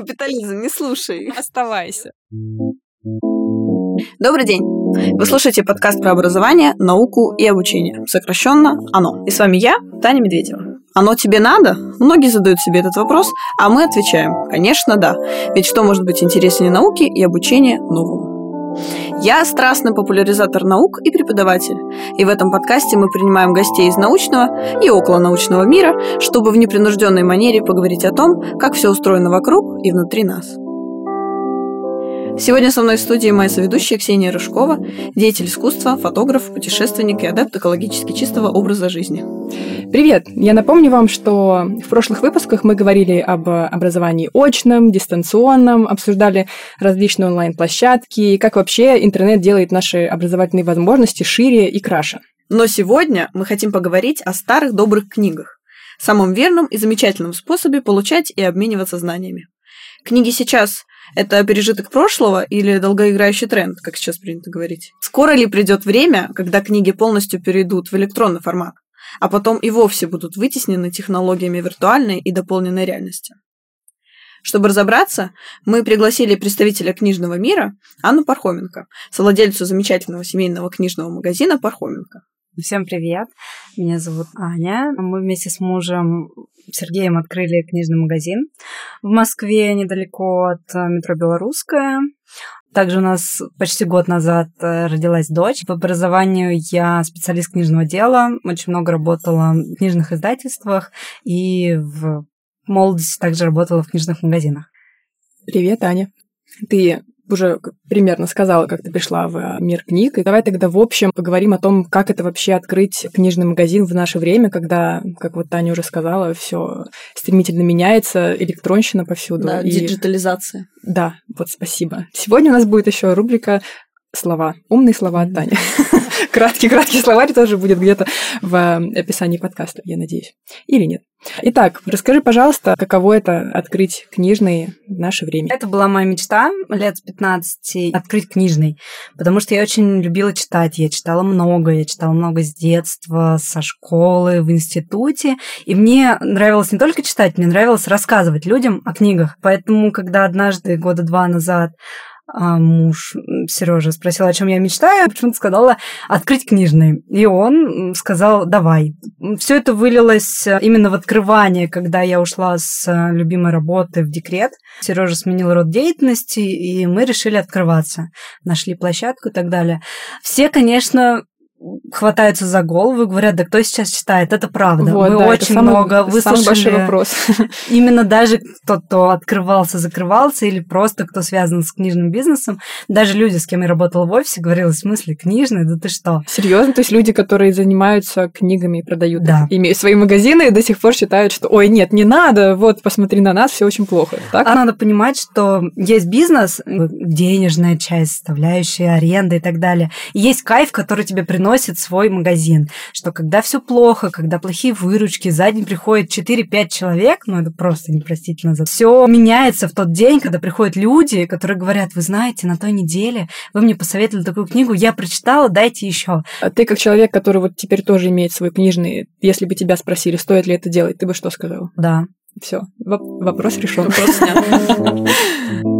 Капитализм, не слушай. Оставайся. Добрый день. Вы слушаете подкаст про образование, науку и обучение. Сокращенно «ОНО». И с вами я, Таня Медведева. «Оно тебе надо?» Многие задают себе этот вопрос, а мы отвечаем «Конечно, да». Ведь что может быть интереснее науки и обучения новому? Я страстный популяризатор наук и преподаватель, и в этом подкасте мы принимаем гостей из научного и околонаучного мира, чтобы в непринужденной манере поговорить о том, как все устроено вокруг и внутри нас. Сегодня со мной в студии моя соведущая Ксения Рыжкова, деятель искусства, фотограф, путешественник и адепт экологически чистого образа жизни. Привет! Я напомню вам, что в прошлых выпусках мы говорили об образовании очном, дистанционном, обсуждали различные онлайн-площадки и как вообще интернет делает наши образовательные возможности шире и краше. Но сегодня мы хотим поговорить о старых добрых книгах, самом верном и замечательном способе получать и обмениваться знаниями. Книги сейчас это пережиток прошлого или долгоиграющий тренд, как сейчас принято говорить? Скоро ли придет время, когда книги полностью перейдут в электронный формат, а потом и вовсе будут вытеснены технологиями виртуальной и дополненной реальности? Чтобы разобраться, мы пригласили представителя книжного мира Анну Пархоменко, совладельцу замечательного семейного книжного магазина Пархоменко. Всем привет, меня зовут Аня. Мы вместе с мужем Сергеем открыли книжный магазин в Москве, недалеко от э, метро Белорусская. Также у нас почти год назад э, родилась дочь. По образованию я специалист книжного дела, очень много работала в книжных издательствах и в молодости также работала в книжных магазинах. Привет, Аня. Ты уже примерно сказала, как ты пришла в э, мир книг. И давай тогда в общем поговорим о том, как это вообще открыть книжный магазин в наше время, когда, как вот Таня уже сказала, все стремительно меняется, электронщина повсюду. Да, и... диджитализация. Да, вот спасибо. Сегодня у нас будет еще рубрика слова. Умные слова от Тани. Краткий-краткий словарь тоже будет где-то в э, описании подкаста, я надеюсь. Или нет. Итак, расскажи, пожалуйста, каково это открыть книжный в наше время? Это была моя мечта лет с 15 открыть книжный, потому что я очень любила читать. Я читала много, я читала много с детства, со школы, в институте. И мне нравилось не только читать, мне нравилось рассказывать людям о книгах. Поэтому, когда однажды, года два назад, а муж Сережа спросил, о чем я мечтаю, почему-то сказала открыть книжный. И он сказал, давай. Все это вылилось именно в открывание, когда я ушла с любимой работы в декрет. Сережа сменил род деятельности, и мы решили открываться. Нашли площадку и так далее. Все, конечно, хватаются за голову и говорят, да кто сейчас читает? Это правда. Вот, Мы да, очень самый, много выслушали. Самый большой вопрос. Именно даже кто, кто открывался, закрывался, или просто кто связан с книжным бизнесом, даже люди, с кем я работала в офисе, говорили, в смысле, книжный, да ты что? Серьезно? То есть люди, которые занимаются книгами и продают да. их, имеют свои магазины и до сих пор считают, что, ой, нет, не надо, вот, посмотри на нас, все очень плохо. Так? А надо понимать, что есть бизнес, денежная часть, составляющая аренда и так далее. И есть кайф, который тебе приносит приносит свой магазин, что когда все плохо, когда плохие выручки, за день приходит 4-5 человек, ну это просто непростительно, за все меняется в тот день, когда приходят люди, которые говорят, вы знаете, на той неделе вы мне посоветовали такую книгу, я прочитала, дайте еще. А ты как человек, который вот теперь тоже имеет свой книжный, если бы тебя спросили, стоит ли это делать, ты бы что сказал? Да. Все, вопрос решен. Вопрос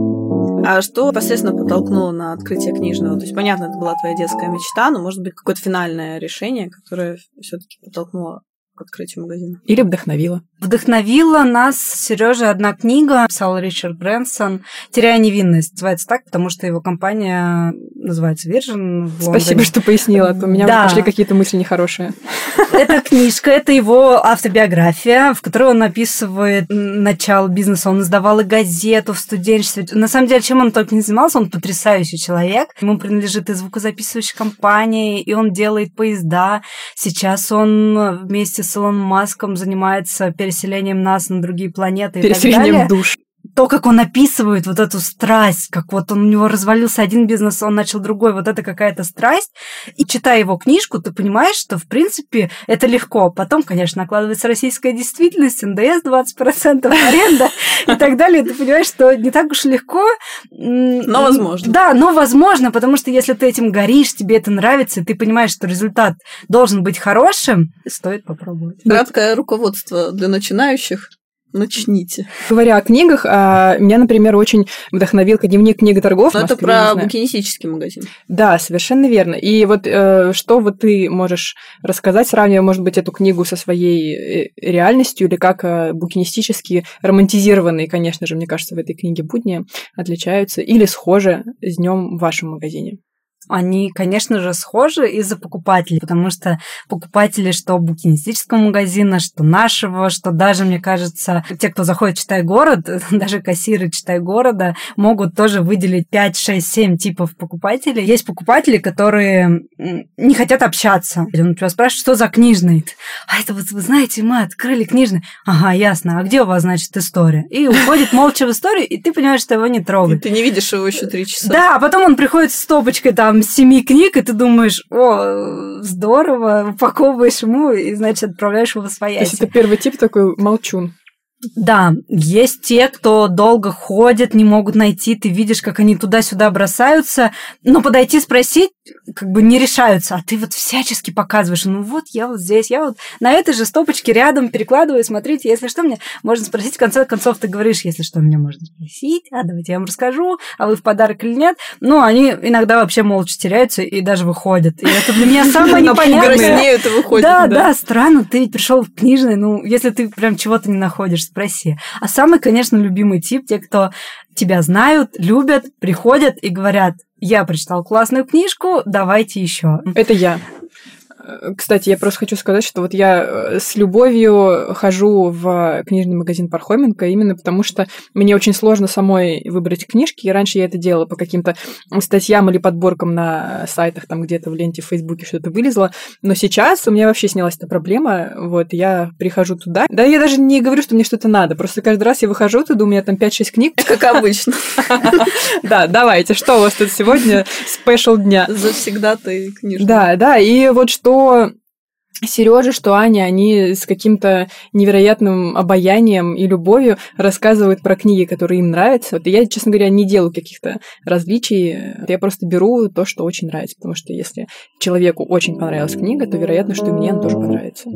А что непосредственно подтолкнуло на открытие книжного? То есть, понятно, это была твоя детская мечта, но, может быть, какое-то финальное решение, которое все-таки подтолкнуло к открытию магазина. Или вдохновила. Вдохновила нас Сережа одна книга, писал Ричард Брэнсон «Теряя невинность». Называется так, потому что его компания называется Virgin Спасибо, что пояснила, а то у меня да. пошли какие-то мысли нехорошие. Это книжка, это его автобиография, в которой он описывает начало бизнеса. Он издавал и газету в студенчестве. На самом деле, чем он только не занимался, он потрясающий человек. Ему принадлежит и звукозаписывающая компания, и он делает поезда. Сейчас он вместе с Илоном Маском занимается переселением нас на другие планеты Переселением и так далее. душ то, как он описывает вот эту страсть, как вот он, у него развалился один бизнес, он начал другой, вот это какая-то страсть. И читая его книжку, ты понимаешь, что, в принципе, это легко. Потом, конечно, накладывается российская действительность, НДС 20%, аренда и так далее. Ты понимаешь, что не так уж легко. Но возможно. Да, но возможно, потому что если ты этим горишь, тебе это нравится, и ты понимаешь, что результат должен быть хорошим, стоит попробовать. Краткое руководство для начинающих Начните. Говоря о книгах, а, меня, например, очень вдохновил дневник книготоргов. Но это про букинистический магазин. Да, совершенно верно. И вот э, что вот ты можешь рассказать, сравнивая, может быть, эту книгу со своей э, реальностью, или как э, букинистически романтизированные, конечно же, мне кажется, в этой книге будни отличаются или схожи с днем в вашем магазине? Они, конечно же, схожи из-за покупателей, потому что покупатели что букинистического магазина, что нашего, что даже, мне кажется, те, кто заходит в «Читай город», даже кассиры «Читай города» могут тоже выделить 5, 6, 7 типов покупателей. Есть покупатели, которые не хотят общаться. Он тебя спрашивает, что за книжный? А это вот, вы знаете, мы открыли книжный. Ага, ясно. А где у вас, значит, история? И уходит молча в историю, и ты понимаешь, что его не трогают. Ты не видишь его еще три часа. Да, а потом он приходит с стопочкой там там семи книг, и ты думаешь, о, здорово, упаковываешь ему, и, значит, отправляешь его в своясь. То есть это первый тип такой молчун. Да, есть те, кто долго ходит, не могут найти, ты видишь, как они туда-сюда бросаются, но подойти спросить как бы не решаются, а ты вот всячески показываешь, ну вот я вот здесь, я вот на этой же стопочке рядом перекладываю, смотрите, если что, мне можно спросить, в конце концов ты говоришь, если что, меня можно спросить, а давайте я вам расскажу, а вы в подарок или нет, ну, они иногда вообще молча теряются и даже выходят, и это для меня самое непонятное. Да, да, странно, ты ведь пришел в книжный, ну, если ты прям чего-то не находишь, спроси. А самый, конечно, любимый тип, те, кто тебя знают, любят, приходят и говорят, я прочитал классную книжку, давайте еще. Это я. Кстати, я просто хочу сказать, что вот я э, с любовью хожу в книжный магазин Пархоменко именно потому, что мне очень сложно самой выбрать книжки. И раньше я это делала по каким-то статьям или подборкам на сайтах, там где-то в ленте в Фейсбуке что-то вылезло. Но сейчас у меня вообще снялась эта проблема. Вот, я прихожу туда. Да, я даже не говорю, что мне что-то надо. Просто каждый раз я выхожу туда, у меня там 5-6 книг. Как обычно. Да, давайте, что у вас тут сегодня спешл дня? Завсегда ты книжный. Да, да, и вот что что Сережа, что Аня, они с каким-то невероятным обаянием и любовью рассказывают про книги, которые им нравятся. Вот я, честно говоря, не делаю каких-то различий. Я просто беру то, что очень нравится. Потому что если человеку очень понравилась книга, то вероятно, что и мне она тоже понравится.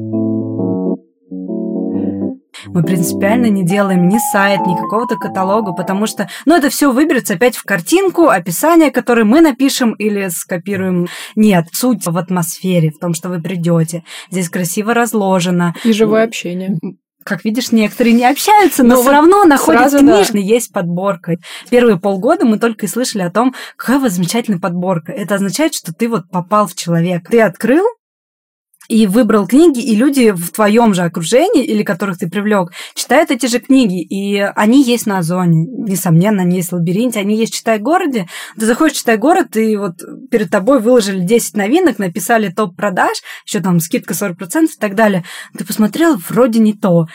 Мы принципиально не делаем ни сайт, ни какого-то каталога, потому что, ну, это все выберется опять в картинку, описание, которое мы напишем или скопируем. Нет, суть в атмосфере, в том, что вы придете. Здесь красиво разложено. И живое общение как видишь, некоторые не общаются, но, но все вот равно находят книжный, да. есть подборка. Первые полгода мы только и слышали о том, какая у вас замечательная подборка. Это означает, что ты вот попал в человека. Ты открыл, и выбрал книги, и люди в твоем же окружении, или которых ты привлек, читают эти же книги, и они есть на Озоне, несомненно, они есть в лабиринте, они есть в «Читай городе». Ты заходишь в «Читай город», и вот перед тобой выложили 10 новинок, написали топ продаж, еще там скидка 40% и так далее. Ты посмотрел, вроде не то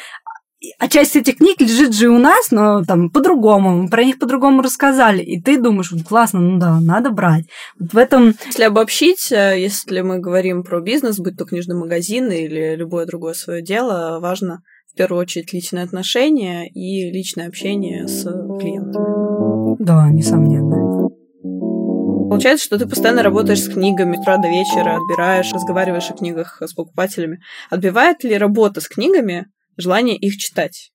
а часть этих книг лежит же у нас, но там по-другому, мы про них по-другому рассказали, и ты думаешь, вот классно, ну да, надо брать. Вот в этом... Если обобщить, э, если мы говорим про бизнес, будь то книжный магазин или любое другое свое дело, важно в первую очередь личные отношения и личное общение с клиентами. Да, несомненно. Получается, что ты постоянно работаешь с книгами с утра до вечера, отбираешь, разговариваешь о книгах с покупателями. Отбивает ли работа с книгами желание их читать.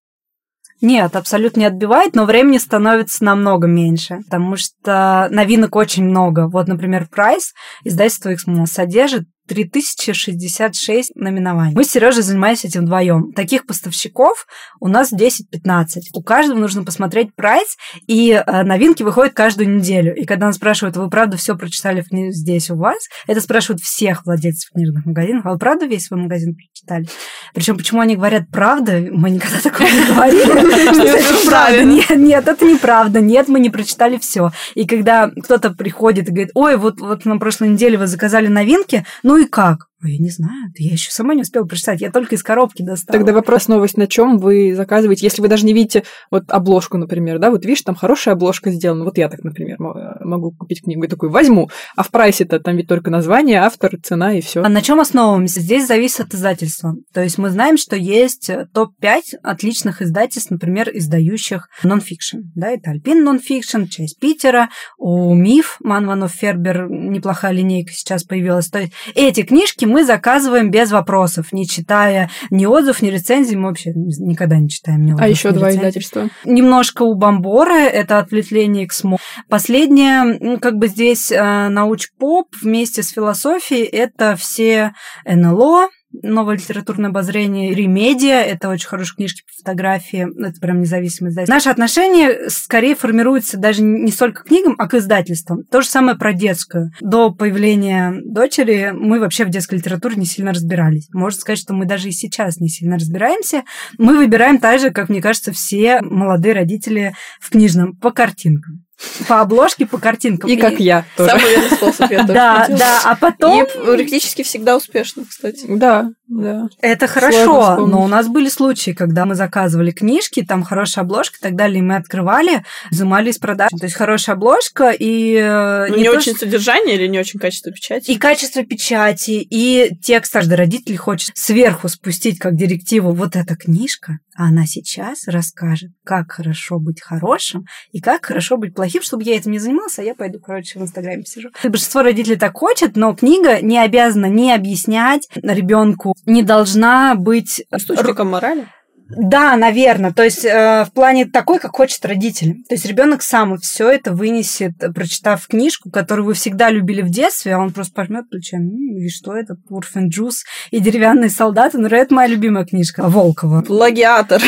Нет, абсолютно не отбивает, но времени становится намного меньше, потому что новинок очень много. Вот, например, Прайс, издательство их содержит 3066 номинований. Мы с Сережей занимаемся этим вдвоем. Таких поставщиков у нас 10-15. У каждого нужно посмотреть прайс, и э, новинки выходят каждую неделю. И когда нас спрашивают, вы правда все прочитали здесь у вас? Это спрашивают всех владельцев книжных магазинов. А вы правда весь свой магазин прочитали? Причем почему они говорят правда? Мы никогда такого не говорили. Правда. Нет, это неправда. Нет, мы не прочитали все. И когда кто-то приходит и говорит, ой, вот на прошлой неделе вы заказали новинки, ну ну и как? Я не знаю, я еще сама не успела прочитать, я только из коробки достала. Тогда вопрос новость, на чем вы заказываете, если вы даже не видите вот обложку, например, да, вот видишь, там хорошая обложка сделана, вот я так, например, могу купить книгу и такой возьму, а в прайсе-то там ведь только название, автор, цена и все. А на чем основываемся? Здесь зависит от издательства. То есть мы знаем, что есть топ-5 отличных издательств, например, издающих нон-фикшн. Да, это Альпина нон-фикшн, часть Питера, у МИФ, Манн, Иванов и Фербер, неплохая линейка сейчас появилась. То есть эти книжки мы заказываем без вопросов, не читая ни отзыв, ни рецензий. Мы вообще никогда не читаем ни отзыв, А еще ни два рецензий. издательства. Немножко у Бомбора, это ответвление Эксмо. Последнее, ну, как бы здесь э, науч-поп вместе с философией, это все НЛО, новое литературное обозрение, Ремедия, это очень хорошие книжки по фотографии, это прям независимое издательство. Наши отношения скорее формируются даже не столько к книгам, а к издательствам. То же самое про детскую. До появления дочери мы вообще в детской литературе не сильно разбирались. Можно сказать, что мы даже и сейчас не сильно разбираемся. Мы выбираем так же, как мне кажется, все молодые родители в книжном по картинкам. По обложке, по картинкам. И как я тоже. Самый верный способ, я тоже Да, хотела. да, а потом... И практически всегда успешно, кстати. Да, да. Это хорошо, но у нас были случаи, когда мы заказывали книжки, там хорошая обложка и так далее, и мы открывали, изымали из продаж. То есть хорошая обложка и... э, Ну, не, очень содержание или не очень качество печати? И качество печати, и текст. Каждый родитель хочет сверху спустить как директиву вот эта книжка, а она сейчас расскажет, как хорошо быть хорошим и как хорошо быть плохим, чтобы я этим не занимался, а я пойду, короче, в Инстаграме посижу. И Большинство родителей так хочет, но книга не обязана не объяснять ребенку, не должна быть С точкой морали? да, наверное. То есть э, в плане такой, как хочет родитель. То есть ребенок сам все это вынесет, прочитав книжку, которую вы всегда любили в детстве, а он просто пожмет плечами. «М, И что это? Урфин Джус и деревянные солдаты. Ну, это моя любимая книжка Волкова. Плагиатор.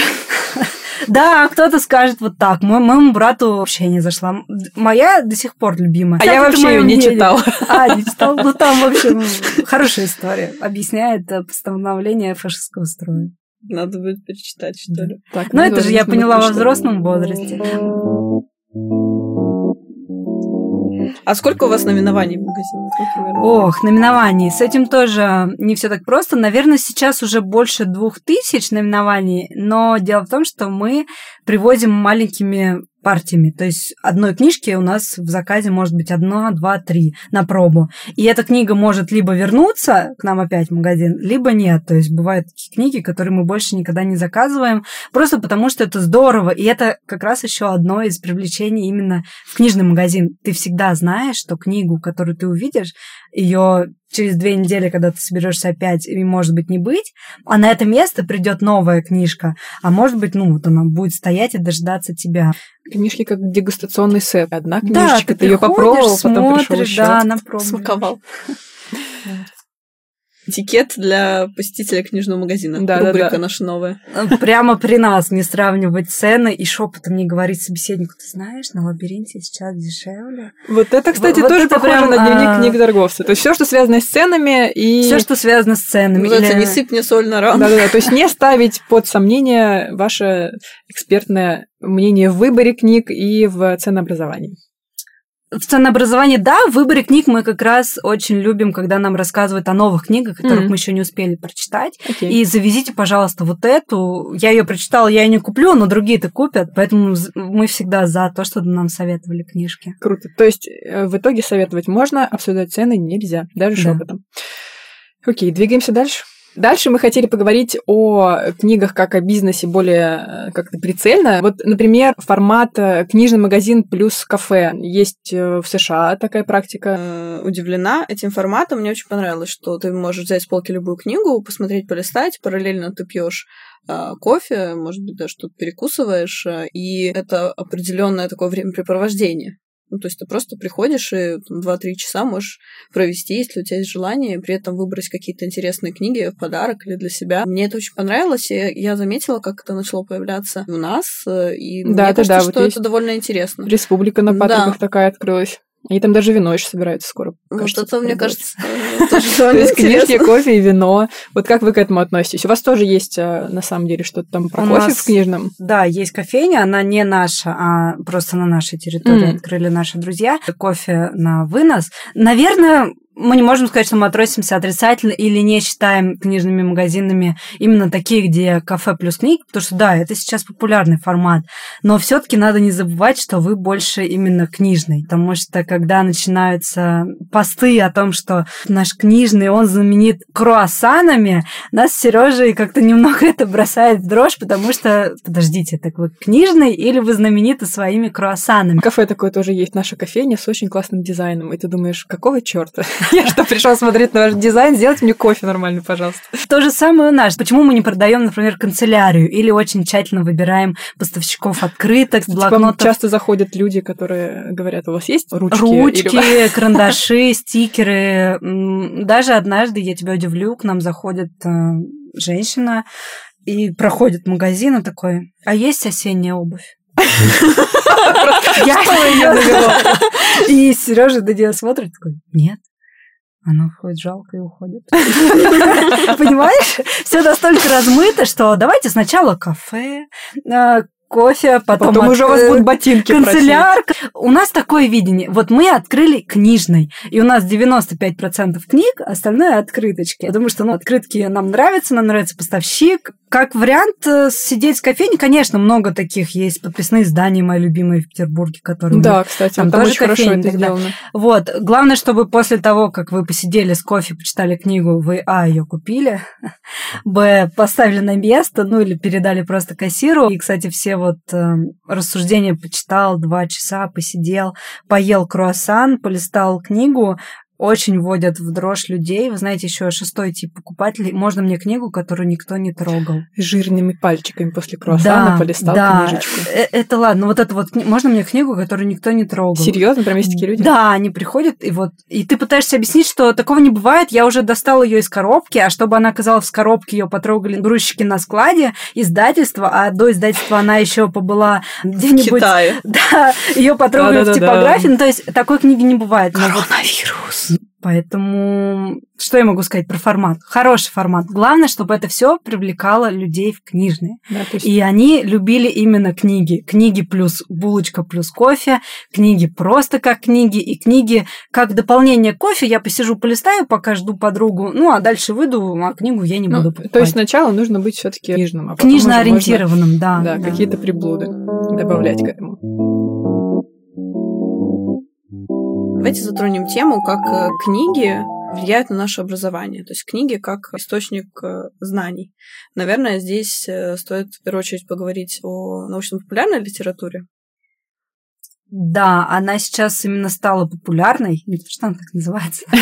Да, кто-то скажет вот так. Мой, моему брату вообще не зашла. Моя до сих пор любимая. А я Кстати, это вообще ее не мнение. читала. А, не читал? Ну, там, в общем, хорошая история. Объясняет э, постановление фашистского строя. Надо будет перечитать, что ли. Так, Ну, мы это же я поняла во взрослом возрасте. А сколько у вас номинований в магазине? Ох, номинований. С этим тоже не все так просто. Наверное, сейчас уже больше двух тысяч номинований, но дело в том, что мы привозим маленькими партиями. То есть одной книжки у нас в заказе может быть одна, два, три на пробу. И эта книга может либо вернуться к нам опять в магазин, либо нет. То есть бывают такие книги, которые мы больше никогда не заказываем, просто потому что это здорово. И это как раз еще одно из привлечений именно в книжный магазин. Ты всегда знаешь, что книгу, которую ты увидишь, ее через две недели, когда ты соберешься опять, и может быть не быть, а на это место придет новая книжка, а может быть, ну, вот она будет стоять и дождаться тебя. Книжки как дегустационный сет. Одна Да, книжечка, ты, ее попробовал, потом пришел смотришь, еще. да, она пробует. Смаковал. Этикет для посетителя книжного магазина. Да, да, Рубрика да. наша новая. Прямо при нас не сравнивать цены и шепотом не говорить собеседнику, ты знаешь, на лабиринте сейчас дешевле. Вот это, кстати, Вот тоже это похоже прям, на дневник а, книг торговца. То есть все, что связано с ценами и... Все, что связано с ценами. Или- «Не сыпь мне соль на рану». Да-да-да, то есть не ставить под сомнение ваше экспертное мнение в выборе книг и в ценообразовании. В ценообразовании, да, в выборе книг мы как раз очень любим, когда нам рассказывают о новых книгах, которых Мгм. мы еще не успели прочитать. Окей. И завезите, пожалуйста, вот эту. Я ее прочитала, я ее не куплю, но другие-то купят. Поэтому мы всегда за то, что нам советовали книжки. Круто. То есть э, в итоге советовать можно, обсуждать цены нельзя, даже Да. шепотом. Окей, двигаемся дальше. Дальше мы хотели поговорить о книгах как о бизнесе более э, как-то прицельно. Вот, например, формат э, книжный магазин плюс кафе. Есть э, в США такая практика. Удивлена этим форматом. Мне очень понравилось, что ты можешь взять с полки любую книгу, посмотреть, полистать, параллельно ты пьешь кофе, может быть, даже что-то перекусываешь, и это определенное такое времяпрепровождение. Ну, то есть ты просто приходишь и там, 2-3 часа можешь провести, если у тебя есть желание, и при этом выбрать какие-то интересные книги в подарок или для себя. Мне это очень понравилось, и я заметила, как это начало появляться у нас, э, и Да, мне да, кажется, да, вот что есть. это довольно интересно. Республика на Да. Патриках такая открылась. Они там даже вино еще собираются скоро. Кажется, это, мне кажется, То есть книжки, кофе и вино. Вот как вы к этому относитесь? У вас тоже есть, э, на самом деле, что-то там про кофе в книжном? Да, есть кофейня, она не наша, а просто на нашей территории открыли наши друзья. Кофе на вынос. Наверное, мы не можем сказать, что мы относимся отрицательно или не считаем книжными магазинами именно такие, где кафе плюс книги, потому что да, это сейчас популярный формат, но все-таки надо не забывать, что вы больше именно книжный, потому что когда начинаются посты о том, что наш книжный, он знаменит круассанами, нас с Сережей как-то немного это бросает в дрожь, потому что, подождите, так вы книжный или вы знамениты своими круассанами? Кафе такое тоже есть, наша кофейня с очень классным дизайном. И ты думаешь, какого черта? Я что, пришел смотреть на ваш дизайн, сделать мне кофе нормально, пожалуйста. То же самое у нас. Почему мы не продаем, например, канцелярию или очень тщательно выбираем поставщиков открыток, блокнотов, часто заходят люди, которые говорят, у вас есть ручки? ручки, Или- карандаши, стикеры. Даже однажды, я тебя удивлю, к нам заходит э, женщина и проходит магазин и такой, а есть осенняя обувь? Я ее навела. И Сережа на нее смотрит такой, нет. Она входит жалко и уходит. Понимаешь? Все настолько размыто, что давайте сначала кафе, э, кофе, потом, Потом уже у вас будут ботинки просить. канцелярка. У нас такое видение. Вот мы открыли книжный, и у нас 95% книг, остальное открыточки. Потому что ну, открытки нам нравятся, нам нравится поставщик. Как вариант э, сидеть в кофейне, конечно, много таких есть. Подписные издания мои любимые в Петербурге, которые... Да, кстати, Там там, тоже очень хорошо это сделано. Вот. Главное, чтобы после того, как вы посидели с кофе, почитали книгу, вы, а, ее купили, б, поставили на место, ну, или передали просто кассиру. И, кстати, все вот э, рассуждения почитал, два часа посидел, поел круассан, полистал книгу, очень вводят в дрожь людей. Вы знаете, еще шестой тип покупателей. Можно мне книгу, которую никто не трогал. Жирными пальчиками после круассана Да, полистал да. книжечку. Э, Это ладно. Вот это вот можно мне книгу, которую никто не трогал. Серьезно, прям есть такие люди? Да, они приходят, и вот, и ты пытаешься объяснить, что такого не бывает. Я уже достала ее из коробки, а чтобы она оказалась в коробке, ее потрогали грузчики на складе, издательство, а до издательства она еще побыла где-нибудь. Да, ее потрогали в Да-да-да-да. типографии. Ну, то есть такой книги не бывает. Коронавирус. Поэтому что я могу сказать про формат? Хороший формат. Главное, чтобы это все привлекало людей в книжные. Да, И они любили именно книги. Книги плюс булочка плюс кофе, книги просто как книги, и книги как дополнение кофе. Я посижу, полистаю, пока жду подругу, ну, а дальше выйду, а книгу я не Ну, буду то есть покупать. сначала нужно быть все-таки книжным, а потом уже Книжно можно, ориентированным, да. Да, какие-то приблуды добавлять к этому. Давайте затронем тему, как э, книги влияют на наше образование. То есть книги как источник э, знаний. Наверное, здесь э, стоит в первую очередь поговорить о научно-популярной литературе. Да, она сейчас именно стала популярной. Не то, что она так называется.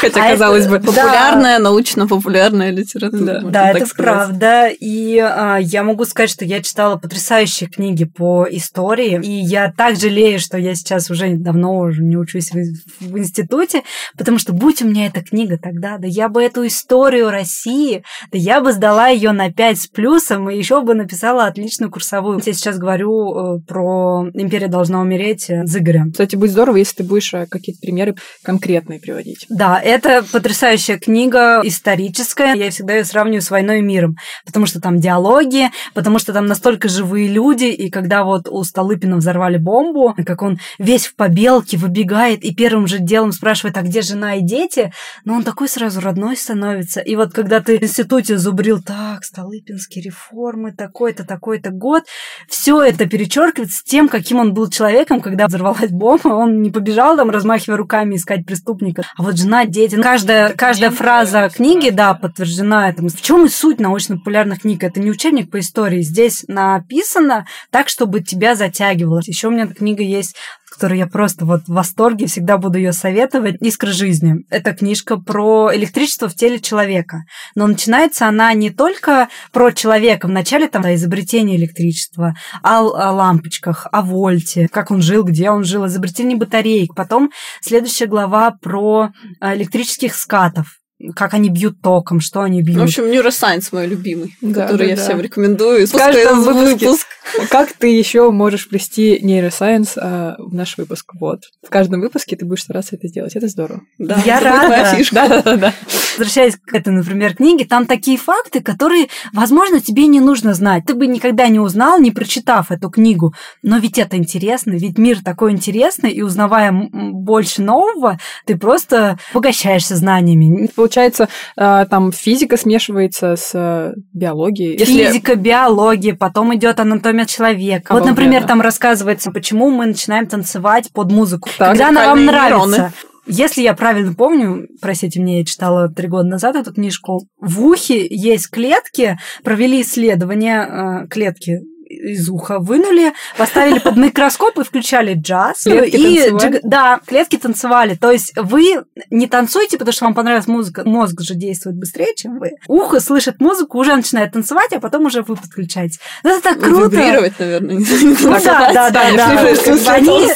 Хотя, А казалось бы. Популярная научно-популярная литература. Да. это правда. И а, я могу сказать, что я читала потрясающие книги по истории. И я так жалею, что я сейчас уже давно уже не учусь в, в институте, потому что будь у меня эта книга тогда, да я бы эту историю России, да я бы сдала ее на 5 с плюсом и еще бы написала отличную курсовую. Я сейчас говорю э, про «Империя должна умереть» э, Зыгоря. Кстати, будет здорово, если ты будешь э, какие-то примеры конкретные приводить. Да, это потрясающая книга, историческая. Я всегда ее сравниваю с «Войной и миром», потому что там диалоги, потому что там настолько живые люди, и когда вот у Столыпина взорвали бомбу, как он весь в побелке выбегает и первым же делом спрашивает, а где жена и дети, но он такой сразу родной становится. И вот когда ты в институте зубрил, так, Столыпинские реформы, такой-то, такой-то год, все это перечеркивается тем, каким он был человеком, когда взорвалась бомба, он не побежал там, размахивая руками, искать преступника. А вот жена, дети, ну, каждая, каждая фраза книги, да, подтверждена этому. В чем и суть научно-популярных книг? Это не учебник по истории. Здесь написано так, чтобы тебя затягивало. Еще у меня книга есть которую я просто вот в восторге, всегда буду ее советовать. «Искра жизни». Это книжка про электричество в теле человека. Но начинается она не только про человека. Вначале там о изобретении электричества, о, о лампочках, о вольте, как он жил, где он жил, изобретение батареек. Потом следующая глава про э, электрических скатов как они бьют током, что они бьют. В общем, Neuroscience мой любимый, Да, который да, я да. всем рекомендую. В каждом выпуске. выпуск. Как ты еще можешь плести нейросайенс а, в наш выпуск? Вот. В каждом выпуске ты будешь стараться это сделать. Это здорово. Да, Я это будет моя рада. фишка. Да-да-да. Возвращаясь к этой, например, книге, там такие факты, которые, возможно, тебе не нужно знать. Ты бы никогда не узнал, не прочитав эту книгу. Но ведь это интересно, ведь мир такой интересный, и узнавая больше нового, ты просто обогащаешься знаниями. Получается, а, там физика смешивается с а, биологией. Физика, биология, потом идет анатомия человека. Вот, например, там рассказывается, почему мы начинаем танцевать под музыку. Так, Когда она вам нравится. нейроны. Если я правильно помню, простите меня, я читала три года назад эту книжку, в ухе есть клетки, провели исследования э, клетки из уха вынули, поставили под микроскоп и включали джаз. Клетки и танцевали? Да, клетки танцевали. То есть вы не танцуете, потому что вам понравилась музыка. Мозг же действует быстрее, чем вы. Ухо слышит музыку, уже начинает танцевать, а потом уже вы подключаетесь. Ну, это так круто. Вибрировать, наверное. не Ну да, да, да, да. Они-.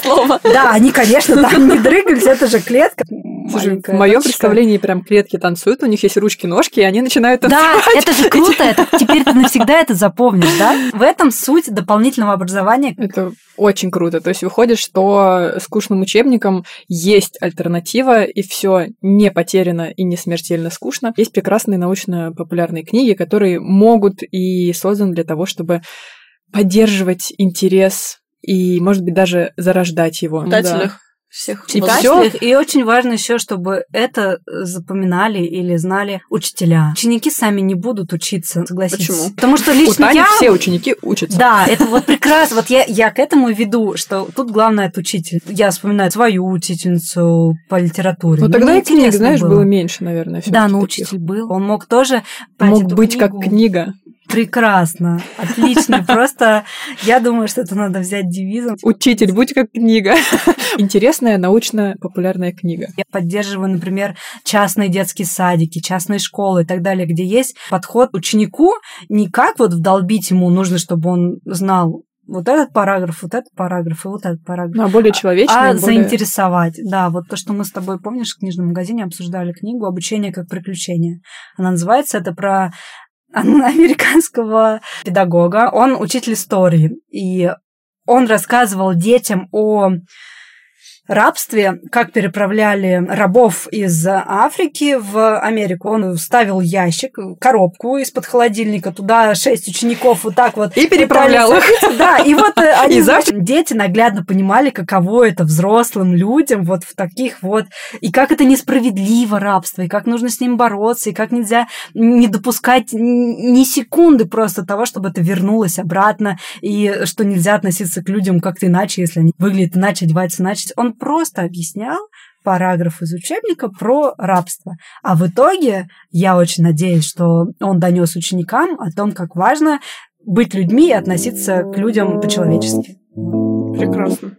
Да, они, конечно, там не дрыгались, это же клетка. Слушай, в маленькая, моем представлении прям клетки танцуют, у них есть ручки-ножки, и они начинают Да, танцевать. это же круто, это, теперь ты навсегда это запомнишь, да? В этом суть дополнительного образования. Это очень круто. То есть выходит, что скучным учебникам есть альтернатива, и все не потеряно и не смертельно скучно. Есть прекрасные научно-популярные книги, которые могут и созданы для того, чтобы поддерживать интерес и, может быть, даже зарождать его. Читателях всех всё. Читателях. И очень важно еще, чтобы это запоминали или знали учителя. Ученики сами не будут учиться, согласитесь. Почему? Потому что У лично Тани я... все ученики учатся. Да, это вот прекрасно. Вот я, я к этому веду, что тут главное это учитель. Я вспоминаю свою учительницу по литературе. Ну, тогда и книг, знаешь, было, меньше, наверное. Да, но таких. учитель был. Он мог тоже Мог быть как книгу. книга. Прекрасно, отлично. Просто я думаю, что это надо взять девизом. Учитель, будь как книга. Интересная научно-популярная книга. Я поддерживаю, например, частные детские садики, частные школы и так далее, где есть подход ученику не как вот вдолбить ему нужно, чтобы он знал вот этот параграф, вот этот параграф и вот этот параграф. Ну, а более человечная, А более- заинтересовать. Да, вот то, что мы с тобой, помнишь, в книжном магазине обсуждали книгу «Обучение как приключение». Она называется, это про американского педагога. Он учитель истории. И он рассказывал детям о рабстве, как переправляли рабов из Африки в Америку. Он вставил ящик, коробку из-под холодильника, туда шесть учеников вот так вот И переправлял их. Да, и вот э, они, И знаешь, дети наглядно понимали, каково это взрослым людям вот в таких вот, и как это несправедливо рабство, и как нужно с ним бороться, и как нельзя не допускать ни секунды просто того, чтобы это вернулось обратно, и что нельзя относиться к людям как-то иначе, если они выглядят иначе, одеваются иначе. Просто объяснял параграф из учебника про рабство. А в итоге я очень надеюсь, что он донес ученикам о том, как важно быть людьми и относиться к людям по-человечески. Прекрасно.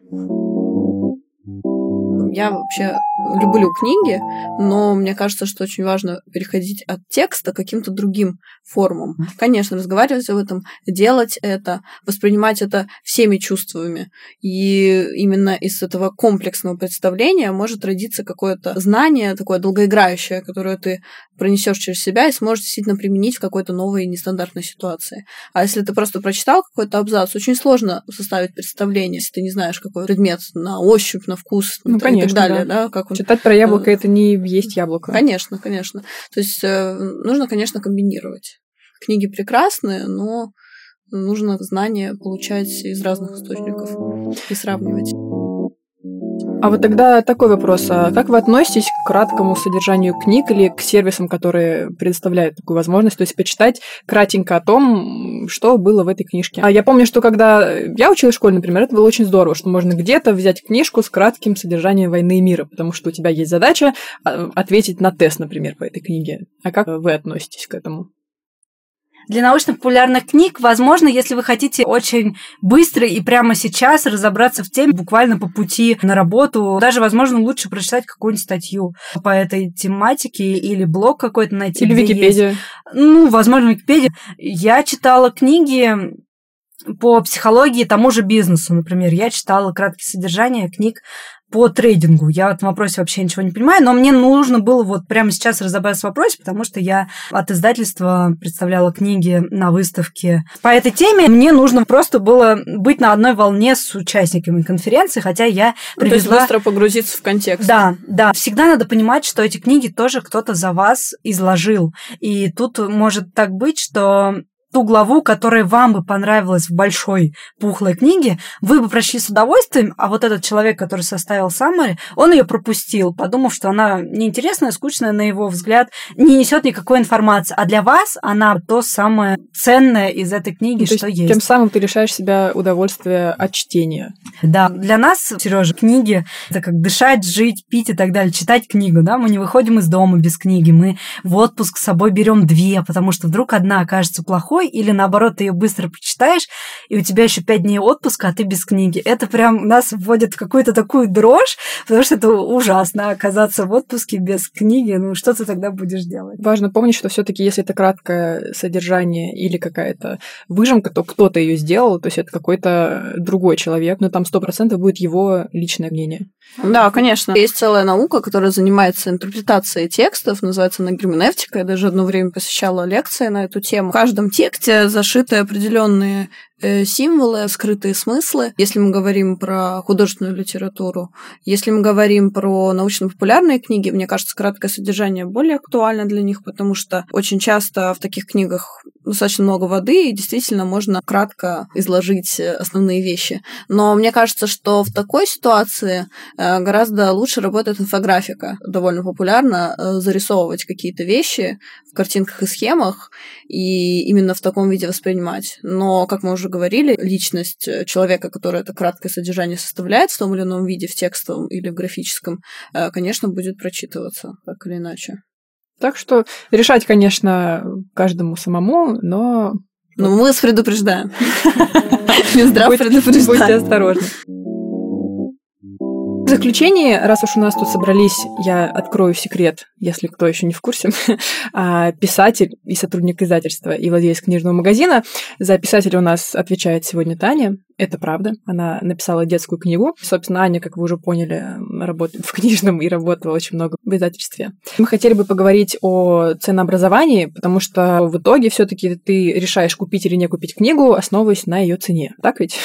Я вообще люблю книги, но мне кажется, что очень важно переходить от текста к каким-то другим формам. Конечно, разговаривать об этом, делать это, воспринимать это всеми чувствами. И именно из этого комплексного представления может родиться какое-то знание такое долгоиграющее, которое ты пронесешь через себя и сможешь действительно применить в какой-то новой нестандартной ситуации. А если ты просто прочитал какой-то абзац, очень сложно составить представление, если ты не знаешь, какой предмет на ощупь, на вкус Ну, и так конечно, далее, да. да, как он Читать про яблоко это не есть яблоко. Конечно, конечно. То есть э, нужно, конечно, комбинировать. Книги прекрасные, но нужно знания получать из разных источников и сравнивать. А вот тогда такой вопрос. А как вы относитесь к краткому содержанию книг или к сервисам, которые предоставляют такую возможность, то есть почитать кратенько о том, что было в этой книжке? А я помню, что когда я училась в школе, например, это было очень здорово, что можно где-то взять книжку с кратким содержанием «Войны и мира», потому что у тебя есть задача а, ответить на тест, например, по этой книге. А как вы относитесь к этому? Для научно-популярных книг, возможно, если вы хотите очень быстро и прямо сейчас разобраться в теме, буквально по пути на работу, даже, возможно, лучше прочитать какую-нибудь статью по этой тематике или блог какой-то найти. Или есть. Википедия? Ну, возможно, Википедия. Я читала книги по психологии тому же бизнесу, например. Я читала краткие содержания книг по трейдингу. Я в этом вопросе вообще ничего не понимаю, но мне нужно было вот прямо сейчас разобраться в вопросе, потому что я от издательства представляла книги на выставке по этой теме. Мне нужно просто было быть на одной волне с участниками конференции, хотя я Ну, То есть привезла... быстро погрузиться в контекст. Да, да. Всегда надо понимать, что эти книги тоже кто-то за вас изложил. И тут может так быть, что ту главу, которая вам бы понравилась в большой пухлой книге, вы бы прочли с удовольствием, а вот этот человек, который составил summary, он ее пропустил, подумав, что она неинтересная, скучная, на его взгляд, не несет никакой информации. А для вас она то самое ценное из этой книги, Ну, то что есть есть. Тем самым ты лишаешь себя удовольствия от чтения. Да, для нас, Сережа, книги это как дышать, жить, пить и так далее, читать книгу, да, мы не выходим из дома без книги, мы в отпуск с собой берем две, потому что вдруг одна окажется плохой, домой, или наоборот, ты ее быстро прочитаешь, и у тебя еще пять дней отпуска, а ты без книги. Это прям нас вводит в какую-то такую дрожь, потому что это ужасно оказаться в отпуске без книги. Ну, что ты тогда будешь делать? Важно помнить, что все-таки, если это краткое содержание или какая-то выжимка, то кто-то ее сделал, то есть это какой-то другой человек, но там сто процентов будет его личное мнение. Да, конечно. Есть целая наука, которая занимается интерпретацией текстов, называется она герменевтика. Я даже одно время посещала лекции на эту тему. В каждом тексте зашиты определенные символы, скрытые смыслы, если мы говорим про художественную литературу. Если мы говорим про научно-популярные книги, мне кажется, краткое содержание более актуально для них, потому что очень часто в таких книгах достаточно много воды, и действительно можно кратко изложить основные вещи. Но мне кажется, что в такой ситуации э, гораздо лучше работает инфографика. Довольно популярно э, зарисовывать какие-то вещи в картинках и схемах, и именно в таком виде воспринимать. Но, как мы уже говорили, личность э, человека, который это краткое содержание составляет в том или ином виде, в текстовом или в графическом, э, конечно, будет прочитываться так или иначе. Так что решать, конечно, каждому самому, но... Но мы вас предупреждаем. Минздрав предупреждаем. Будьте осторожны. В заключение, раз уж у нас тут собрались, я открою секрет, если кто еще не в курсе, а, писатель и сотрудник издательства и владелец книжного магазина. За писателя у нас отвечает сегодня Таня. Это правда. Она написала детскую книгу. Собственно, Аня, как вы уже поняли, работает в книжном и работала очень много в издательстве. Мы хотели бы поговорить о ценообразовании, потому что в итоге все-таки ты решаешь купить или не купить книгу, основываясь на ее цене. Так ведь?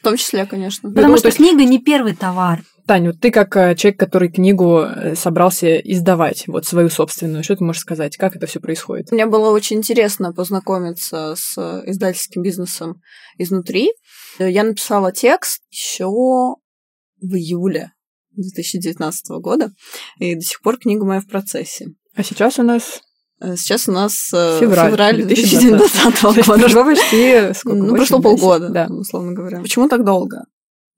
В том числе, конечно. Потому ну, что книга не первый товар. Таня, вот ты как э, человек, который книгу э, собрался издавать, вот свою собственную, что ты можешь сказать? Как это все происходит? Мне было очень интересно познакомиться с издательским бизнесом изнутри. Я написала текст еще в июле 2019 года, и до сих пор книга моя в процессе. А сейчас у нас э, Сейчас у нас февраль, февраль 2020 года. Прошло почти сколько? Ну, прошло полгода, да. условно говоря. Почему так долго?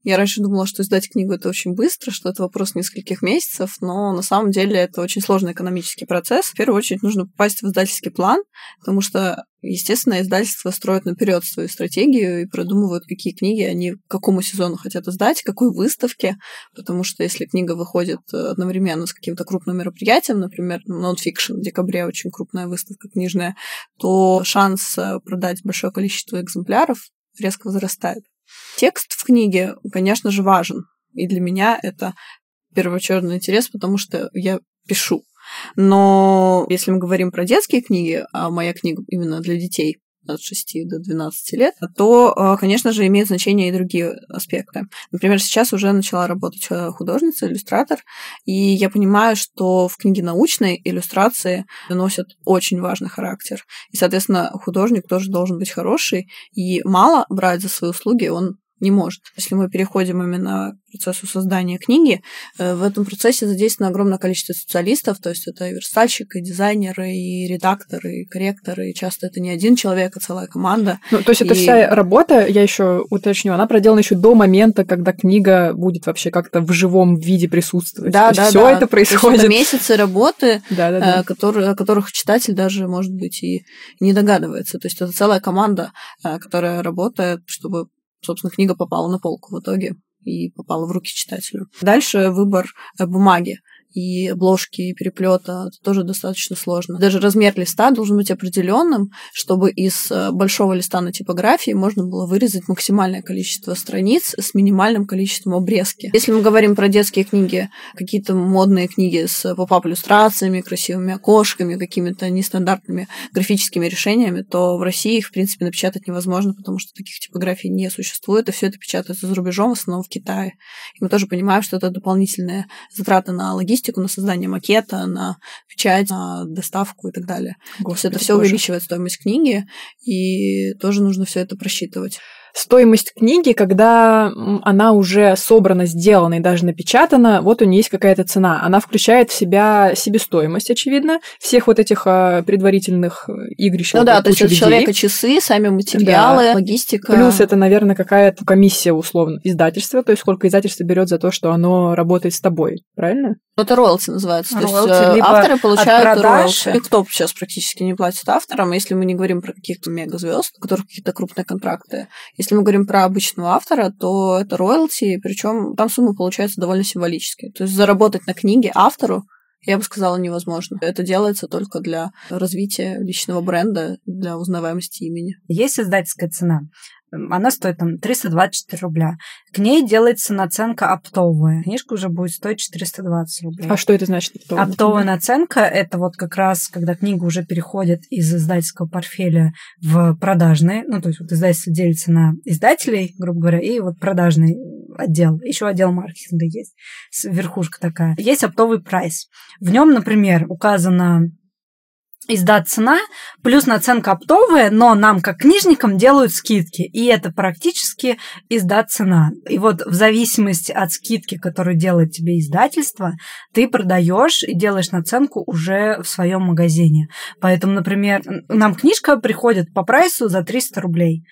Я раньше думала, что издать книгу это очень быстро, что это вопрос нескольких месяцев, но на самом деле это очень сложный экономический процесс. В первую очередь нужно попасть в издательский план, потому что, естественно, издательства строят наперед свою стратегию и продумывают, какие книги они к какому сезону хотят издать, какой выставке, потому что если книга выходит одновременно с каким-то крупным мероприятием, например, нонфикшн, в декабре очень крупная выставка книжная, то шанс э, продать большое количество экземпляров резко возрастает. Текст в книге, конечно же, важен. И для меня это первоочередный интерес, потому что я пишу. Но если мы говорим про детские книги, а моя книга именно для детей, от 6 до 12 лет, то, э, конечно же, имеют значение и другие аспекты. Например, сейчас уже начала работать э, художница, иллюстратор, и я понимаю, что в книге научной иллюстрации носят очень важный характер. И, соответственно, художник тоже должен быть хороший, и мало брать за свои услуги он не может. Если мы переходим именно к процессу создания книги, э, в этом процессе задействовано огромное количество специалистов, то есть это и верстальщик, и дизайнеры, и редакторы, и корректоры, и часто это не один человек, а целая команда. Ну, то есть и... это вся работа, я еще уточню, она проделана еще до момента, когда книга будет вообще как-то в живом виде присутствовать. Да, да, все да. это происходит. это месяцы работы, да, да, да. Которые, о которых читатель даже, может быть, и не догадывается. То есть это целая команда, э, которая работает, чтобы собственно, книга попала на полку в итоге и попала в руки читателю. Дальше выбор э, бумаги и обложки, и переплета, это тоже достаточно сложно. Даже размер листа должен быть определенным, чтобы из э, большого листа на типографии можно было вырезать максимальное количество страниц с минимальным количеством обрезки. Если мы говорим про детские книги, какие-то модные книги с поп-ап иллюстрациями, красивыми окошками, какими-то нестандартными графическими решениями, то в России их, в принципе, напечатать невозможно, потому что таких типографий не существует, и все это печатается за рубежом, в основном в Китае. И мы тоже понимаем, что это дополнительные затраты на логистику, логистику, на создание макета, на печать, на доставку и так далее. Господи, То есть это все увеличивает стоимость книги, и тоже нужно все это просчитывать. Стоимость книги, когда она уже собрана, сделана и даже напечатана, вот у нее есть какая-то цена. Она включает в себя себестоимость, очевидно, всех вот этих а, предварительных э, игрищ. Ну да, то есть у человека часы, сами материалы, да. логистика. Плюс это, наверное, какая-то комиссия условно издательства, то есть сколько издательство берет за то, что оно работает с тобой, правильно? Это роялти называется. Роялти, то есть э, авторы получают роялти. Никто сейчас практически не платит авторам, если мы не говорим про каких-то мегазвезд, у которых какие-то крупные контракты. Если мы говорим про обычного автора, то это роялти, причем там сумма получается довольно символические. То есть заработать на книге автору я бы сказала, невозможно. Это делается только для развития личного бренда, для узнаваемости имени. Есть издательская цена она стоит там 324 рубля. К ней делается наценка оптовая. Книжка уже будет стоить 420 рублей. А что это значит? Оптовая, оптовая наценка – это вот как раз, когда книга уже переходит из издательского портфеля в продажный. Ну, то есть вот издательство делится на издателей, грубо говоря, и вот продажный отдел. Еще отдел маркетинга есть. Верхушка такая. Есть оптовый прайс. В нем, например, указано издат цена, плюс наценка оптовая, но нам, как книжникам, делают скидки. И это практически издат цена. И вот в зависимости от скидки, которую делает тебе издательство, ты продаешь и делаешь наценку уже в своем магазине. Поэтому, например, нам книжка приходит по прайсу за 300 рублей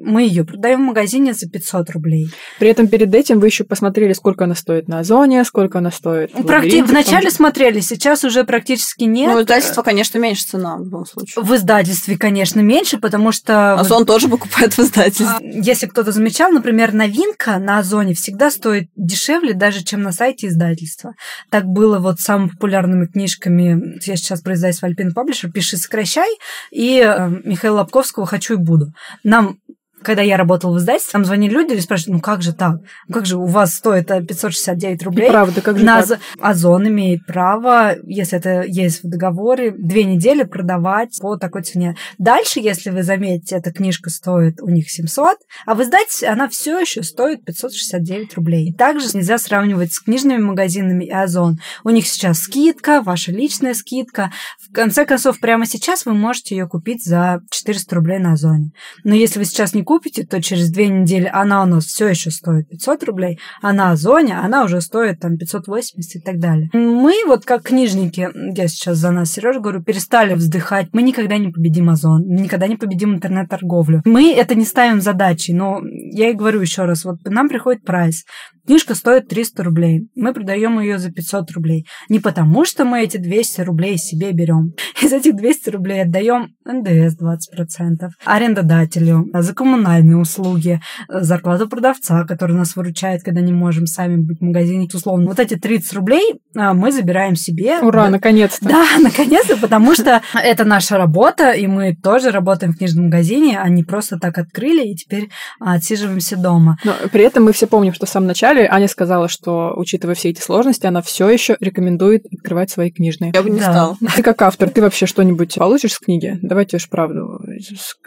мы ее продаем в магазине за 500 рублей. При этом перед этим вы еще посмотрели, сколько она стоит на Озоне, сколько она стоит в Практи... Вначале смотрели, сейчас уже практически нет. Ну, издательство, конечно, меньше цена в любом случае. В издательстве, конечно, меньше, потому что... Озон тоже покупает в издательстве. А, если кто-то замечал, например, новинка на Озоне всегда стоит дешевле даже, чем на сайте издательства. Так было вот с самыми популярными книжками. Я сейчас про издательство Альпин Паблишер «Пиши, сокращай» и э, Михаила Лобковского «Хочу и буду». Нам когда я работала в издательстве, там звонили люди и спрашивали, ну как же так? Ну как же у вас стоит 569 рублей? Правда, как же на так? Озон имеет право, если это есть в договоре, две недели продавать по такой цене. Дальше, если вы заметите, эта книжка стоит у них 700, а в издательстве она все еще стоит 569 рублей. Также нельзя сравнивать с книжными магазинами и Озон. У них сейчас скидка, ваша личная скидка. В конце концов, прямо сейчас вы можете ее купить за 400 рублей на Озоне. Но если вы сейчас не купите, купите, то через две недели она у нас все еще стоит 500 рублей, а на Озоне она уже стоит там 580 и так далее. Мы вот как книжники, я сейчас за нас, Сережа, говорю, перестали вздыхать. Мы никогда не победим Озон, никогда не победим интернет-торговлю. Мы это не ставим задачей, но я и говорю еще раз, вот нам приходит прайс. Книжка стоит 300 рублей. Мы продаем ее за 500 рублей. Не потому, что мы эти 200 рублей себе берем. Из этих 200 рублей отдаем НДС 20%, арендодателю, за коммунальные услуги, зарплату продавца, который нас выручает, когда не можем сами быть в магазине. Условно, вот эти 30 рублей а, мы забираем себе. Ура, да, наконец-то. Да, наконец-то, потому что это наша работа, и мы тоже работаем в книжном магазине, а не просто так открыли и теперь отсиживаемся дома. Но при этом мы все помним, что в самом начале Аня сказала, что, учитывая все эти сложности, она все еще рекомендует открывать свои книжные. Я бы не да. стала. Ты как автор, ты вообще что-нибудь получишь с книги? Давайте уж правду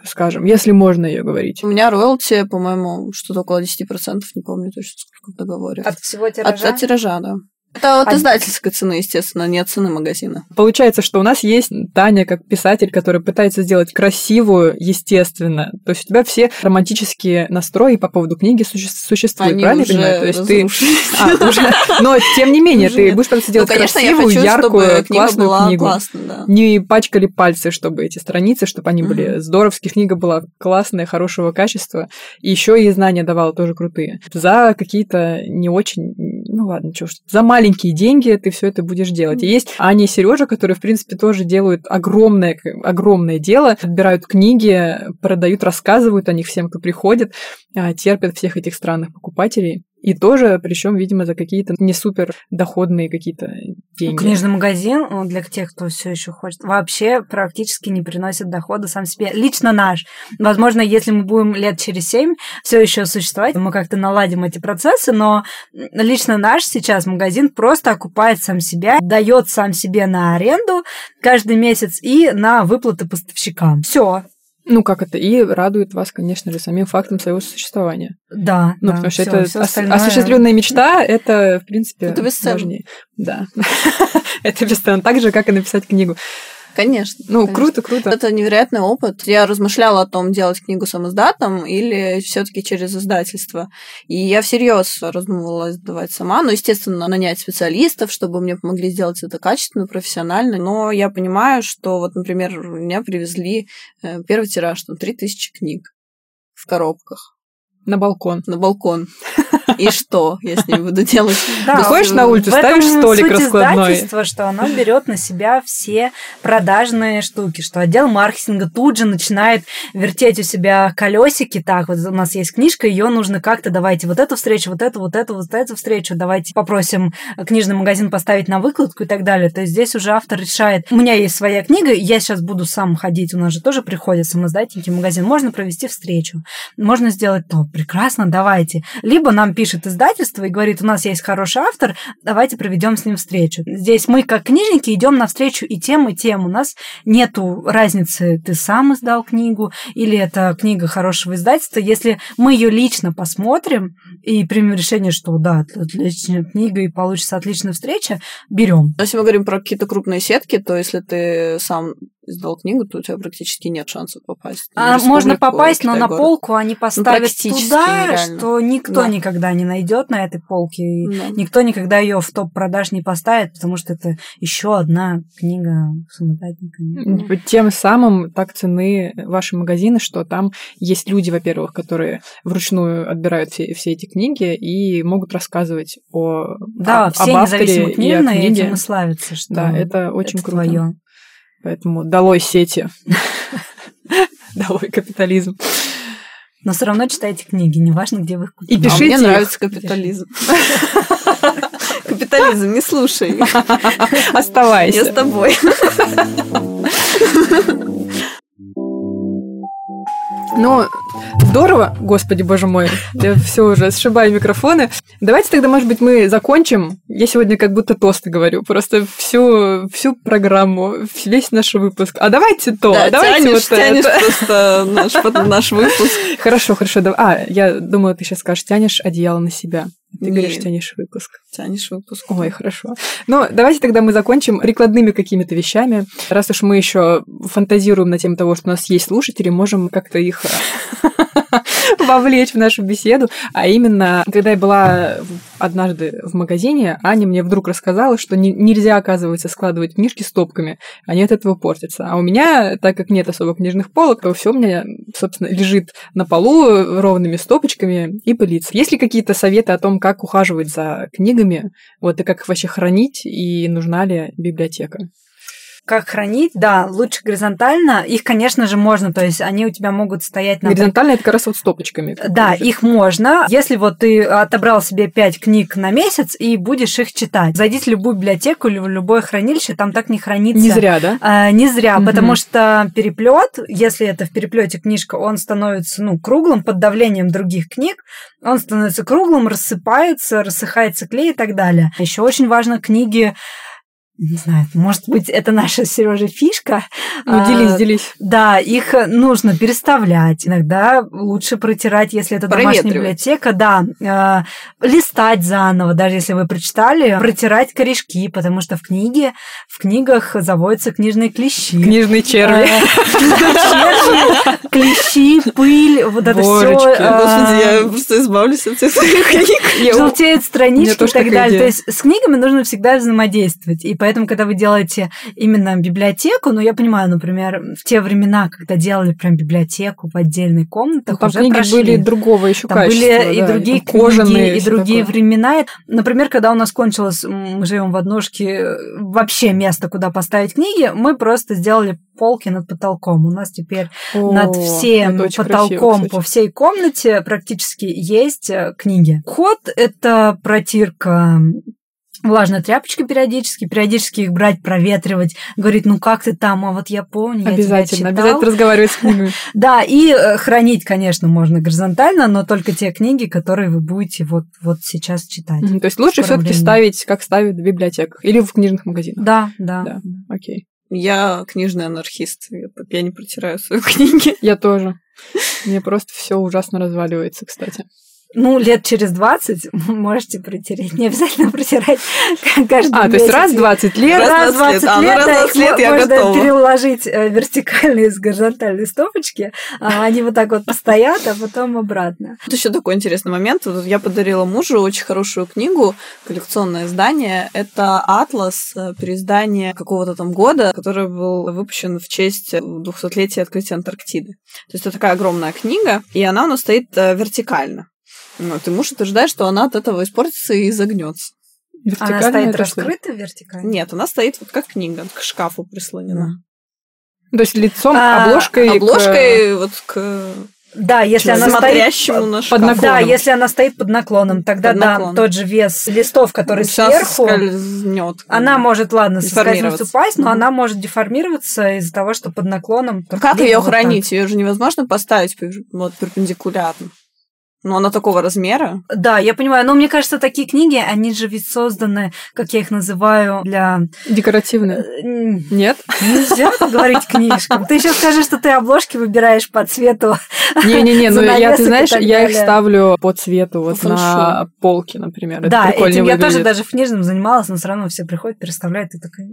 скажем, если можно ее говорить. У меня роялти, по-моему, что-то около 10%, не помню точно, сколько в договоре. От всего тиража? От, от тиража, да. Это от а... издательской цены, естественно, не от цены магазина. Получается, что у нас есть Таня как писатель, который пытается сделать красивую, естественно. То есть у тебя все романтические настрои по поводу книги суще- существуют, Они правильно уже понимаю? То есть ты... а, уже... Но тем не менее, ты будешь пытаться сделать ну, конечно, красивую, хочу, яркую, классную была книгу. Классно, да. Не пачкали пальцы, чтобы эти страницы, чтобы они были здоровские. Книга была классная, хорошего качества. И еще и знания давала тоже крутые. За какие-то не очень, ну ладно, что ж, за маленькие деньги ты все это будешь делать. И есть Аня и Сережа, которые, в принципе, тоже делают огромное, огромное дело, отбирают книги, продают, рассказывают о них всем, кто приходит, а, терпят всех этих странных покупателей. И тоже, причем, видимо, за какие-то не супер доходные какие-то деньги. Книжный магазин ну, для тех, кто все еще хочет, вообще практически не приносит дохода сам себе. Лично наш. Возможно, если мы будем лет через семь все еще существовать, мы как-то наладим эти процессы, но лично наш сейчас магазин просто окупает сам себя, дает сам себе на аренду каждый месяц и на выплаты поставщикам. Все. Ну, как это? И радует вас, конечно же, самим фактом своего существования. Да. Ну, да, потому что всё, это всё остальное... осуществленная мечта, это, в принципе, это бесценно. важнее. Да. это бесценно. Так же, как и написать книгу. Конечно. Ну, конечно. круто, круто. Это невероятный опыт. Я размышляла о том, делать книгу самоздатом или все таки через издательство. И я всерьез раздумывала издавать сама. Ну, естественно, нанять специалистов, чтобы мне помогли сделать это качественно, профессионально. Но я понимаю, что вот, например, меня привезли э, первый тираж, там, 3000 книг в коробках. На балкон. На балкон. И что я с ней буду делать? Да, Выходишь на улицу, в этом ставишь столик суть раскладной. что оно берет на себя все продажные штуки, что отдел маркетинга тут же начинает вертеть у себя колесики. Так, вот у нас есть книжка, ее нужно как-то давайте вот эту встречу, вот эту, вот эту, вот эту встречу, давайте попросим книжный магазин поставить на выкладку и так далее. То есть здесь уже автор решает. У меня есть своя книга, я сейчас буду сам ходить, у нас же тоже приходят самоздательники в магазин. Можно провести встречу, можно сделать то. Прекрасно, давайте. Либо нам пишет издательство и говорит, у нас есть хороший автор, давайте проведем с ним встречу. Здесь мы, как книжники, идем навстречу и тем, и тем. У нас нету разницы, ты сам издал книгу или это книга хорошего издательства. Если мы ее лично посмотрим и примем решение, что да, отличная книга и получится отличная встреча, берем. Если мы говорим про какие-то крупные сетки, то если ты сам издал книгу, то у тебя практически нет шансов попасть. А можно попасть, но на Китай-город. полку они поставят практически туда, нереально. что никто Да. никогда не найдет на этой полке. И Да. Никто никогда ее в топ продаж не поставит, потому что это еще одна книга самодатника. Типа, Тем самым так цены ваши магазины, что там есть люди, во-первых, которые вручную отбирают все, все эти книги и могут рассказывать о, Да, об, все об авторе независимые и о книге. этим и славятся, что Да, это очень это круто. твоё. Поэтому долой сети. Долой капитализм. Но все равно читайте книги, неважно, где вы их купили. И А пишите мне их. нравится капитализм. Капитализм, не слушай. Я Оставайся. с тобой. Ну, здорово, господи, боже мой, я все уже сшибаю микрофоны. Давайте тогда, может быть, мы закончим. Я сегодня как будто тосты говорю, просто всю, всю программу, весь наш выпуск. А давайте то, Да, давайте тянешь, вот тянешь это. просто наш, наш выпуск. Хорошо, хорошо. А, я думала, ты сейчас скажешь, тянешь одеяло на себя. Ты говоришь, Нет. тянешь выпуск. Тянешь выпуск. Ой, хорошо. Ну, давайте тогда мы закончим прикладными какими-то вещами. Раз уж мы еще фантазируем на тему того, что у нас есть слушатели, можем как-то их вовлечь в нашу беседу. А именно, когда я была однажды в магазине, Аня мне вдруг рассказала, что не- нельзя, оказывается, складывать книжки стопками. Они от этого портятся. А у меня, так как нет особо книжных полок, то все у меня, собственно, лежит на полу ровными стопочками и пылится. Есть ли какие-то советы о том, как ухаживать за книгами, вот и как их вообще хранить, и нужна ли библиотека? Как хранить? Да, лучше горизонтально. Их, конечно же, можно, то есть они у тебя могут стоять на Горизонтально это как раз вот стопочками. Да, лежит. их можно. Если вот ты отобрал себе пять книг на месяц и будешь их читать. Зайдите в любую библиотеку или в любое хранилище, там так не хранится. Не зря, да? А, не зря, Мгм. потому что переплет, если это в переплете книжка, он становится ну, круглым под давлением других книг, он становится круглым, рассыпается, рассыхается клей и так далее. Еще очень важно книги не знаю, может быть, это наша Сережа фишка. Ну, А, делись, делись. Да, их нужно переставлять. Иногда лучше протирать, если это домашняя библиотека, да. э, листать заново, даже если вы прочитали, протирать корешки, потому что в книге, в книгах заводятся книжные клещи. Книжные черви. Э, клещи, пыль, вот это все. Господи, я просто избавлюсь от всех своих книг. Желтеют странички и так далее. То есть с книгами нужно всегда взаимодействовать. И поэтому, когда вы делаете именно библиотеку, ну, я понимаю, например, в те времена, когда делали прям библиотеку в отдельной Ну, комнатах, Там уже книги прошли. были другого еще Там качества. были и да, другие там кожаные, книги, и другие такое. времена. Например, когда у нас кончилось, мы живем в однушке, вообще место, куда поставить книги, мы просто сделали полки над потолком. У нас теперь О, над всем потолком красиво, по всей комнате практически есть э, книги. Ход — это протирка влажной тряпочкой периодически, периодически их брать, проветривать, говорить, ну как ты там, а вот я помню, я тебя Обязательно, читал». обязательно разговаривать с книгами. Да, и э, хранить, конечно, можно горизонтально, но только те книги, которые вы будете вот, вот сейчас читать. То есть лучше В скором все-таки времени. ставить, как ставят в библиотеках или в книжных магазинах. Да, да. Да, окей. Я книжный анархист. Я, я не протираю свои книги. Я тоже. Мне просто все ужасно разваливается, кстати. Ну, лет через 20 можете протереть. Не обязательно протирать каждый А, то есть раз в 20 лет. Раз в 20 А, ну, лет, раз в да, 20 их лет я можно готова. переложить э, вертикально из горизонтальной стопочки. а Они вот так вот постоят, а потом обратно. Тут еще такой интересный момент. Я подарила мужу очень хорошую книгу, коллекционное издание. Это «Атлас», э, переиздание какого-то там года, который был выпущен в честь 200-летия открытия Антарктиды. То есть это такая огромная книга, и она у нас стоит э, вертикально. Вот, и муж утверждает, что она от этого испортится и загнется. Она стоит раскрыта вертикально? Нет, она стоит вот как книга, к шкафу прислонена. То есть лицом, А, обложкой. к- Обложкой вот к Да, если она стоит... на шкаф. под наклоном. Да, если она стоит под наклоном, тогда Под да, наклоном. тот же вес листов, который Сейчас сверху, скользнет. она может, ладно, соскользнуть, упасть, но Мгм. она может деформироваться из-за того, что под наклоном... Ну, Как ее вот так. хранить? Ее же невозможно поставить вот, перпендикулярно. Но она такого размера. Да, я понимаю, но мне кажется, такие книги, они же ведь созданы, как я их называю, для... Э, м, Нет? Нельзя говорить книжкам. Ты еще скажи, что ты обложки выбираешь по цвету. Не-не-не, ну я, ты знаешь, я их ставлю по цвету вот на полке, например. Да, этим я тоже даже в книжном занималась, но все равно все приходят, переставляют, и такая...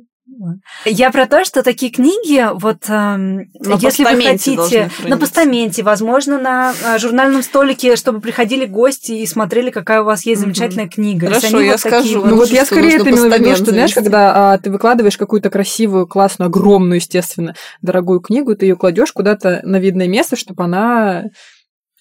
ладно. Я про то, что такие книги, вот эм, если вы хотите, на постаменте, возможно, на э, журнальном столике, чтобы приходили гости и смотрели, какая у вас есть замечательная книга. Если Хорошо, они я вот скажу. вот- Ну вот я скорее это имела в виду, что, знаешь, когда а, ты выкладываешь какую-то красивую, классную, огромную, естественно, дорогую книгу, ты ее кладешь куда-то на видное место, чтобы она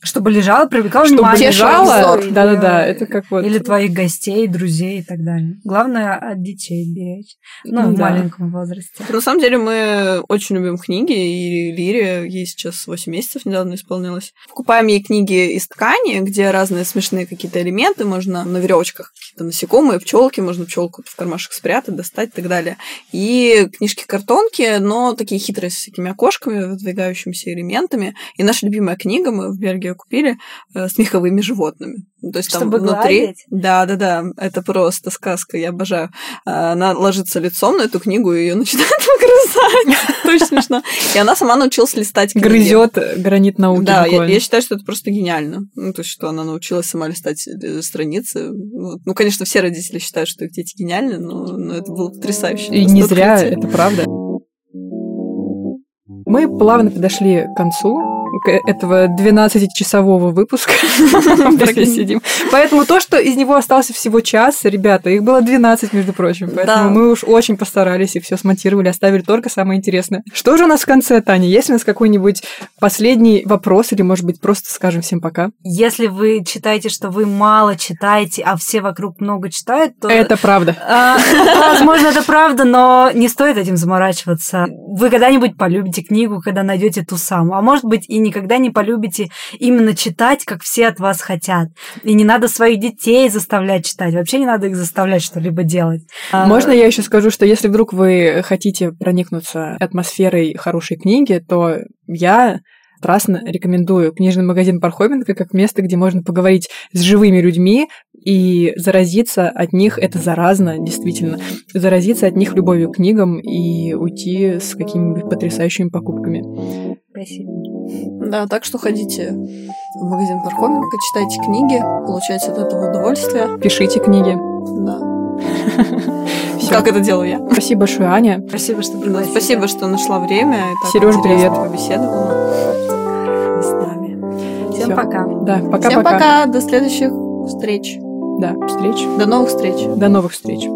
чтобы лежала, привлекала чтобы внимание. лежала. Да-да-да, это как вот... Или твоих гостей, друзей и так далее. Главное от детей беречь. Ну, в Да. маленьком возрасте. На самом деле мы очень любим книги, и Лире, ей сейчас 8 месяцев недавно исполнилось. Покупаем ей книги из ткани, где разные смешные какие-то элементы, можно на веревочках какие-то насекомые, пчелки, можно пчелку в кармашек спрятать, достать и так далее. И книжки-картонки, но такие хитрые с всякими окошками, выдвигающимися элементами. И наша любимая книга, мы в Бельгии купили, э, с меховыми животными. Ну, То есть Чтобы там внутри... гладить? Да, да, да, это просто сказка, я обожаю. А, Она ложится лицом на эту книгу, и ее начинает выгрызать. Очень смешно. И она сама научилась листать книги. Грызет гранит науки Да, я, я считаю, что это просто гениально. Ну, то есть, что она научилась сама листать э, страницы. Ну, конечно, все родители считают, что их дети гениальны, но, но это было потрясающе. И не зря, это правда. Мы плавно подошли к концу этого 12-часового выпуска. Сидим. Поэтому то, что из него остался всего час, ребята, их было 12, между прочим. Поэтому мы уж очень постарались и все смонтировали, оставили только самое интересное. Что же у нас в конце, Таня? Есть у нас какой-нибудь последний вопрос или, может быть, просто скажем всем пока? Если вы читаете, что вы мало читаете, а все вокруг много читают, то... Это правда. А, Возможно, это правда, но не стоит этим заморачиваться. Вы когда-нибудь полюбите книгу, когда найдете ту самую. А может быть, и никогда не полюбите именно читать, как все от вас хотят. И не надо своих детей заставлять читать. Вообще не надо их заставлять что-либо делать. А, Можно я еще скажу, что если вдруг вы хотите проникнуться атмосферой хорошей книги, то я страстно рекомендую книжный магазин Пархоменко как место, где можно поговорить с живыми людьми и заразиться от них, это заразно, действительно, заразиться от них любовью к книгам и уйти с какими-нибудь потрясающими покупками. Спасибо. Да, так что ходите в магазин Пархоменко, читайте книги, получайте от этого удовольствие. Пишите книги. Да. Всё. Как это делаю я? Спасибо большое, Аня. Спасибо, что пригласили. Спасибо, что нашла время. и так Серёж, интересно привет. Побеседовала с нами. Всем Всё. пока. Да, пока-пока. Всем пока, до следующих встреч. Да, встреч. До новых встреч. До новых встреч.